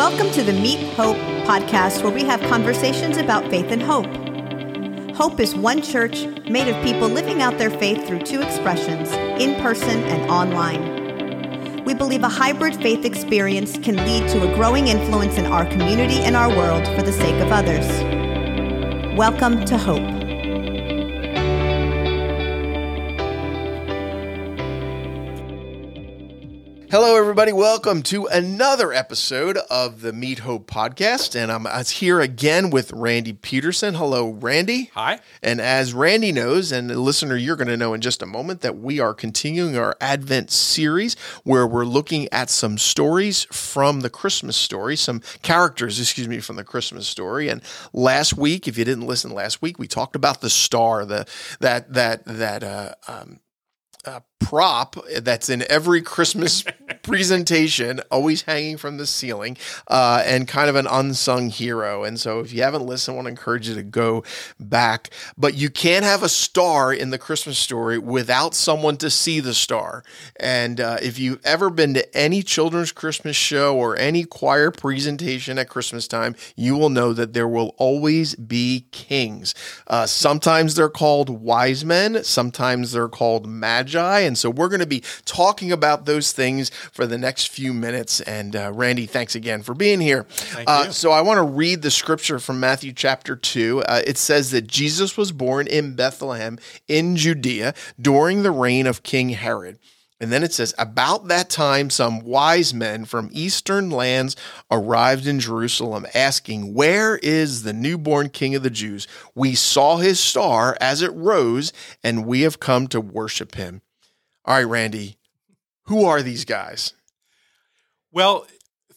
Welcome to the Meet Hope podcast, where we have conversations about faith and hope. Hope is one church made of people living out their faith through two expressions in person and online. We believe a hybrid faith experience can lead to a growing influence in our community and our world for the sake of others. Welcome to Hope. Hello, everybody. Welcome to another episode of the Meet Hope podcast. And I'm, here again with Randy Petersen. Hello, Randy. Hi. And as Randy knows, and the listener, you're going to know in just a moment, that we are continuing our Advent series where we're looking at some stories from the Christmas story, some characters, excuse me, from the Christmas story. And last week, if you didn't listen last week, we talked about the star, the that that that uh, um, uh, prop that's in every Christmas presentation, always hanging from the ceiling, uh, and kind of an unsung hero. And so, if you haven't listened, I want to encourage you to go back. But you can't have a star in the Christmas story without someone to see the star. And uh, if you've ever been to any children's Christmas show or any choir presentation at Christmas time, you will know that there will always be kings. Uh, sometimes they're called wise men, sometimes they're called magi and so we're going to be talking about those things for the next few minutes. And uh, Randy, thanks again for being here. Uh, so I want to read the scripture from Matthew chapter 2. Uh, it says that Jesus was born in Bethlehem in Judea during the reign of King Herod. And then it says, About that time, some wise men from eastern lands arrived in Jerusalem, asking, Where is the newborn king of the Jews? We saw his star as it rose, and we have come to worship him. All right, Randy, who are these guys? Well,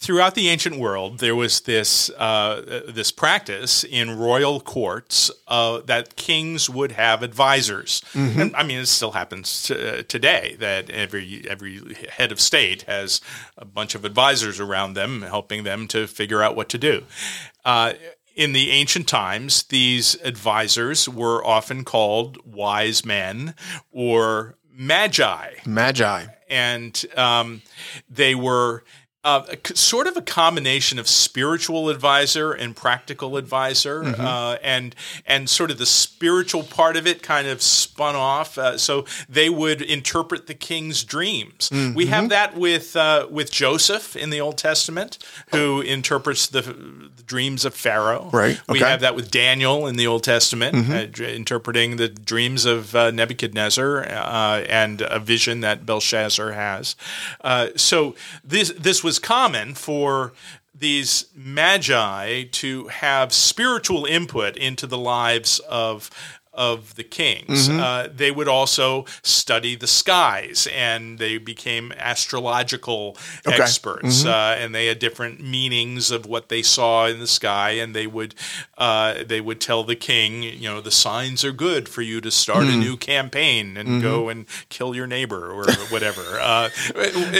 throughout the ancient world, there was this uh, this practice in royal courts uh, that kings would have advisors, mm-hmm. and I mean it still happens to, uh, today that every every head of state has a bunch of advisors around them, helping them to figure out what to do. Uh, in the ancient times, these advisors were often called wise men or magi. Magi. And um, they were uh, sort of a combination of spiritual advisor and practical advisor, mm-hmm. uh, and and sort of the spiritual part of it kind of spun off. Uh, so they would interpret the king's dreams. Mm-hmm. We have that with uh, with Joseph in the Old Testament, who interprets the, the dreams of Pharaoh. Right. Okay. We have that with Daniel in the Old Testament, mm-hmm. Uh, interpreting the dreams of uh, Nebuchadnezzar and a vision that Belshazzar has. so this this was was common for these magi to have spiritual input into the lives of of the kings. Mm-hmm. Uh, they would also study the skies, and they became astrological okay. experts. Mm-hmm. Uh, and they had different meanings of what they saw in the sky, and they would uh, they would tell the king, you know, the signs are good for you to start mm-hmm. a new campaign and mm-hmm. go and kill your neighbor or whatever. Uh,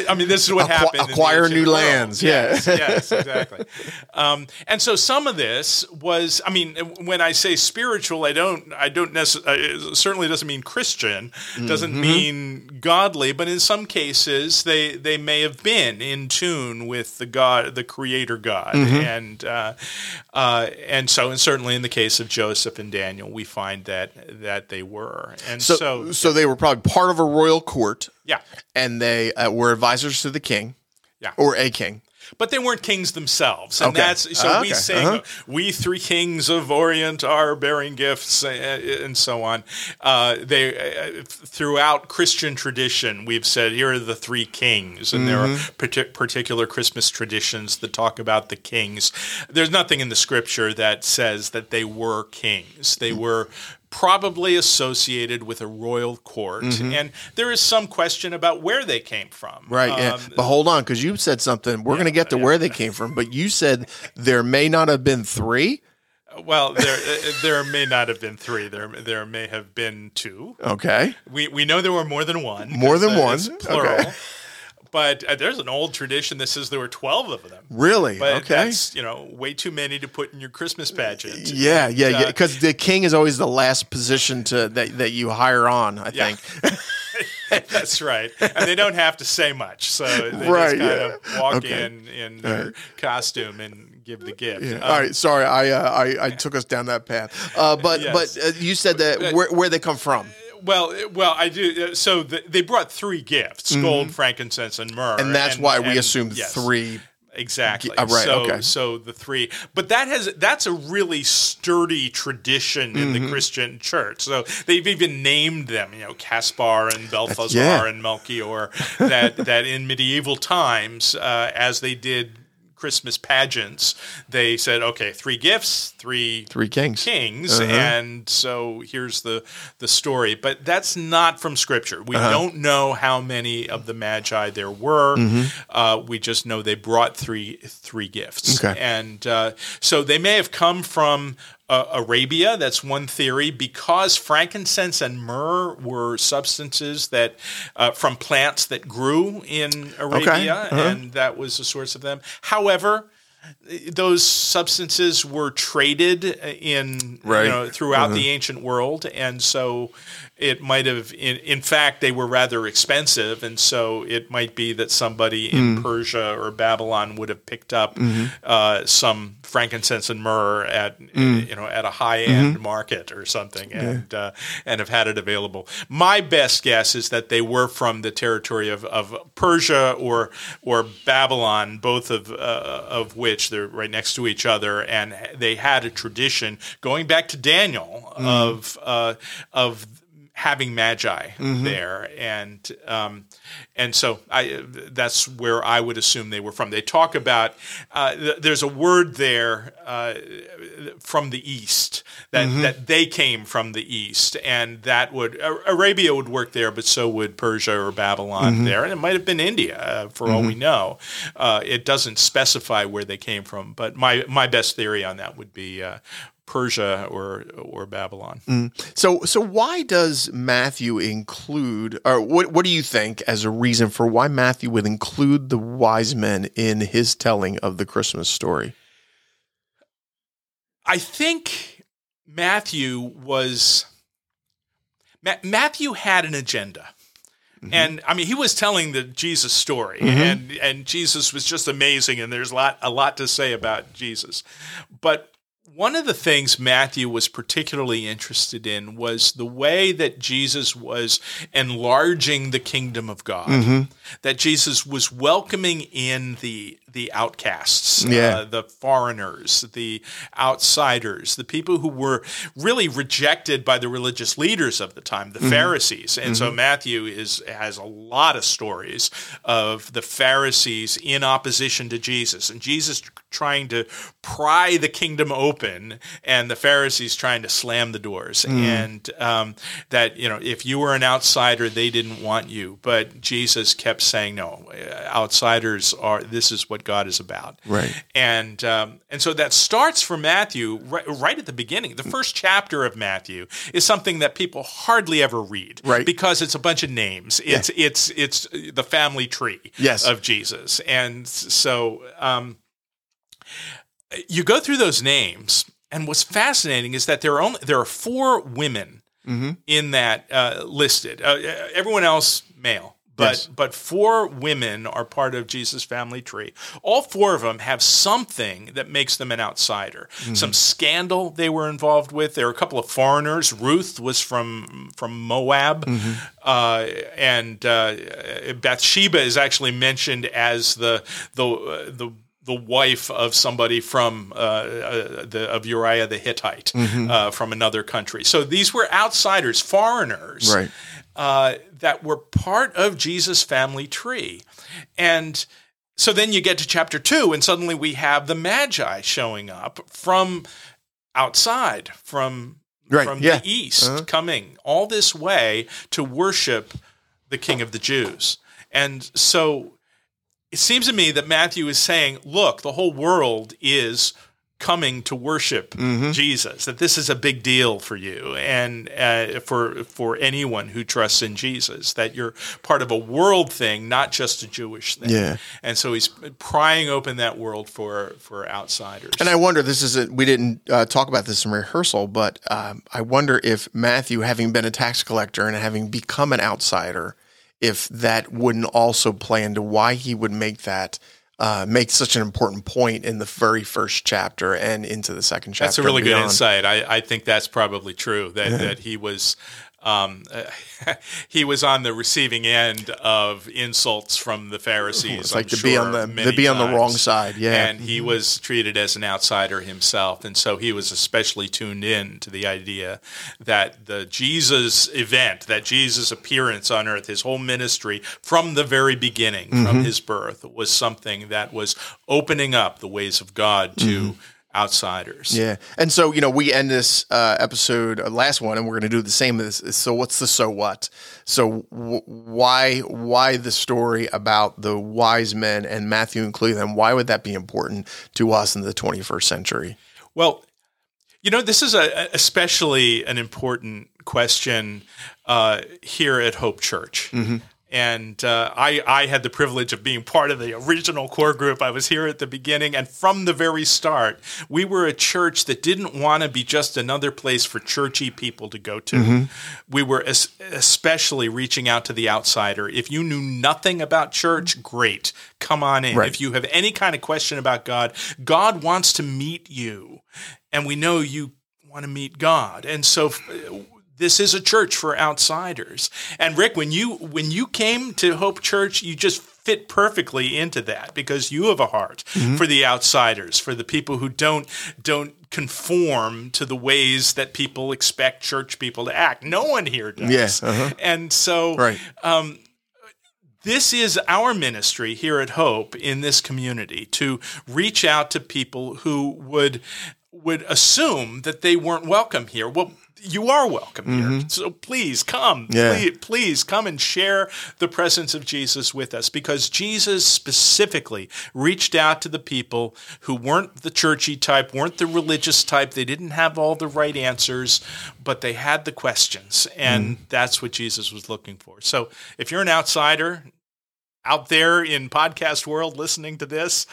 I mean, this is what Acqu- happened. Acquire new world. lands. Yes, yeah. yes, exactly. Um, and so some of this was, I mean, when I say spiritual, I don't, I don't don't necessarily uh, certainly doesn't mean Christian, doesn't mm-hmm. mean godly, but in some cases they they may have been in tune with the God, the Creator God, mm-hmm. and uh, uh, and so and certainly in the case of Joseph and Daniel, we find that that they were, and so so, so they were probably part of a royal court, yeah, and they uh, were advisors to the king, yeah, or a king but they weren't kings themselves. And okay. that's so we sing, uh-huh. "We three kings of Orient are bearing gifts," and so on. Uh, they uh, throughout Christian tradition, we've said here are the three kings, and mm-hmm. there are mm-hmm. particular Christmas traditions that talk about the kings. There's nothing in the Scripture that says that they were kings. They were probably associated with a royal court. Mm-hmm. And there is some question about where they came from. Right. Um, yeah. But hold on, because you said something. We're yeah, going to get to yeah. where they came from, but you said there may not have been three. Well, there uh, there may not have been three. There there may have been two. Okay. We we know there were more than one. More than one. Plural. Okay. But uh, there's an old tradition that says there were 12 of them. Really? But okay. That's, you know, way too many to put in your Christmas pageant. Yeah, yeah, uh, yeah. Because the king is always the last position to that, that you hire on, I yeah. think. That's right, and they don't have to say much, so they Right, just kind yeah. of walk Okay. in in their costume and give the gift. Yeah. Um, All right, sorry, I, uh, I I took us down that path. Uh, but Yes. but uh, you said that where where they come from, Well, well, I do. uh, So the, they brought three gifts: gold, frankincense, and myrrh. Mm-hmm. and that's why we and- assumed yes. three. Exactly. Uh, right, So, okay. so the three, but that has that's a really sturdy tradition in Mm-hmm. the Christian church. So they've even named them, you know, Caspar and Balthazar yeah. and Melchior. That that in medieval times, uh, as they did Christmas pageants, they said, okay, three gifts, three Three kings. kings, Uh-huh. and so here's the the story. But that's not from Scripture. Uh-huh. We don't know how many of the magi there were. Mm-hmm. Uh, we just know they brought three three gifts, Okay. and uh, so they may have come from. Uh, Arabia, that's one theory, because frankincense and myrrh were substances that uh, from plants that grew in Arabia, Uh-huh. and that was the source of them. However, those substances were traded in Right. you know throughout the ancient world and so it might have in, in fact they were rather expensive and so it might be that somebody in Persia or Babylon would have picked up uh, some frankincense and myrrh at you know at a high end market or something and uh, and have had it available. My best guess is that they were from the territory of, of Persia or or Babylon both of uh, of which they're right next to each other and they had a tradition going back to Daniel of uh, of having magi there, and um, and so I that's where I would assume they were from. They talk about uh, th- there's a word there uh, from the east that that they came from the east, and that would Arabia would work there, but so would Persia or Babylon there, and it might have been India uh, for all we know. Uh, it doesn't specify where they came from, but my my best theory on that would be. Persia or or Babylon. Mm. So so why does Matthew include, or what what do you think as a reason for why Matthew would include the wise men in his telling of the Christmas story? I think Matthew was Ma- Matthew had an agenda. Mm-hmm. And I mean, he was telling the Jesus story, mm-hmm. and and Jesus was just amazing, and there's a lot a lot to say about Jesus. But one of the things Matthew was particularly interested in was the way that Jesus was enlarging the kingdom of God. Mm-hmm. That Jesus was welcoming in the the outcasts, Yeah. uh, the foreigners, the outsiders, the people who were really rejected by the religious leaders of the time, the Pharisees. And so Matthew is has a lot of stories of the Pharisees in opposition to Jesus, and Jesus trying to pry the kingdom open, and the Pharisees trying to slam the doors, and um, that you know if you were an outsider, they didn't want you, but Jesus kept saying, "No, outsiders are. This is what God is about." Right. And um, and so that starts for Matthew right, right at the beginning. The first chapter of Matthew is something that people hardly ever read, Right. Because it's a bunch of names. It's it's it's the family tree Yes. of Jesus, and so um, you go through those names, and what's fascinating is that there are only there are four women Mm-hmm. in that uh, listed. Uh, everyone else male. But Yes. but four women are part of Jesus' family tree. All four of them have something that makes them an outsider. Mm-hmm. Some scandal they were involved with. There were a couple of foreigners. Ruth was from from Moab, Mm-hmm. uh, and uh, Bathsheba is actually mentioned as the the uh, the the wife of somebody from uh, uh, the of Uriah the Hittite Mm-hmm. uh, from another country. So these were outsiders, foreigners, Right. Uh, that were part of Jesus' family tree. And so then you get to chapter two, and suddenly we have the Magi showing up from outside, from, Right, from yeah. the east, coming all this way to worship the King of the Jews. And so it seems to me that Matthew is saying, look, the whole world is coming to worship Mm-hmm. Jesus. That this is a big deal for you and uh, for for anyone who trusts in Jesus. That you're part of a world thing, not just a Jewish thing. Yeah. And so he's prying open that world for for outsiders. And I wonder, this is a, we didn't uh, talk about this in rehearsal, but um, I wonder if Matthew, having been a tax collector and having become an outsider, if that wouldn't also play into why he would make that uh, make such an important point in the very first chapter and into the second chapter. That's a really good insight. I, I think that's probably true that, that he was um, he was on the receiving end of insults from the Pharisees. It's like I'm to sure, be on the- to be on the wrong side, yeah. and he was treated as an outsider himself, and so he was especially tuned in to the idea that the Jesus event, that Jesus appearance on earth, his whole ministry from the very beginning, Mm-hmm. from his birth, was something that was opening up the ways of God to Mm-hmm. Outsiders. Yeah, and so you know we end this uh, episode, uh, last one, and we're going to do the same. As so, what's the so what? So w- why why the story about the wise men and Matthew including them? Why would that be important to us in the 21st century? Well, you know, this is a, especially an important question uh, here at Hope Church. And uh, I, I had the privilege of being part of the original core group. I was here at the beginning, and from the very start, we were a church that didn't want to be just another place for churchy people to go to. We were es- especially reaching out to the outsider. If you knew nothing about church, great, come on in. Right. If you have any kind of question about God, God wants to meet you, and we know you want to meet God. And so this is a church for outsiders. And Rick, when you when you came to Hope Church, you just fit perfectly into that because you have a heart for the outsiders, for the people who don't don't conform to the ways that people expect church people to act. No one here does. Yeah, uh-huh. And so Right. this is our ministry here at Hope in this community to reach out to people who would would assume that they weren't welcome here. Well, you are welcome here. So please come. Mm-hmm. Yeah. Please, please come and share the presence of Jesus with us because Jesus specifically reached out to the people who weren't the churchy type, weren't the religious type. They didn't have all the right answers, but they had the questions. And Mm-hmm. that's what Jesus was looking for. So if you're an outsider, out there in podcast world listening to this,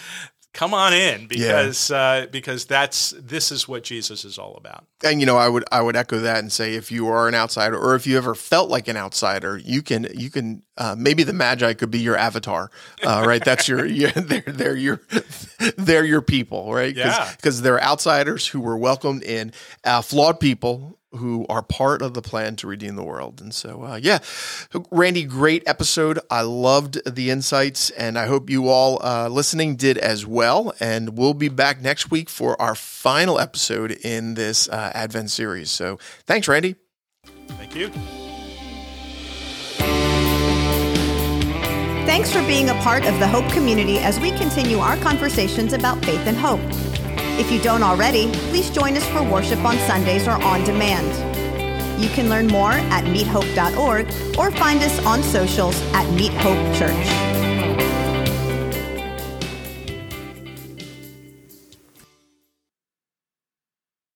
come on in because uh, because that's this is what Jesus is all about. and you know i would i would echo that and say if you are an outsider or if you ever felt like an outsider you can you can uh, maybe the magi could be your avatar uh, right that's your yeah, they're, they're your they're your people right Yeah. because they're outsiders who were welcomed in uh, flawed people who are part of the plan to redeem the world. And so uh, yeah randy great episode. I loved the insights and i hope you all uh, listening did as well. And we'll be back next week for our final episode in this uh, advent series. So thanks randy. Thank you. Thanks for being a part of the Hope community as we continue our conversations about faith and hope. If you don't already, please join us for worship on Sundays or on demand. You can learn more at meethope.org or find us on socials at Meet Hope Church.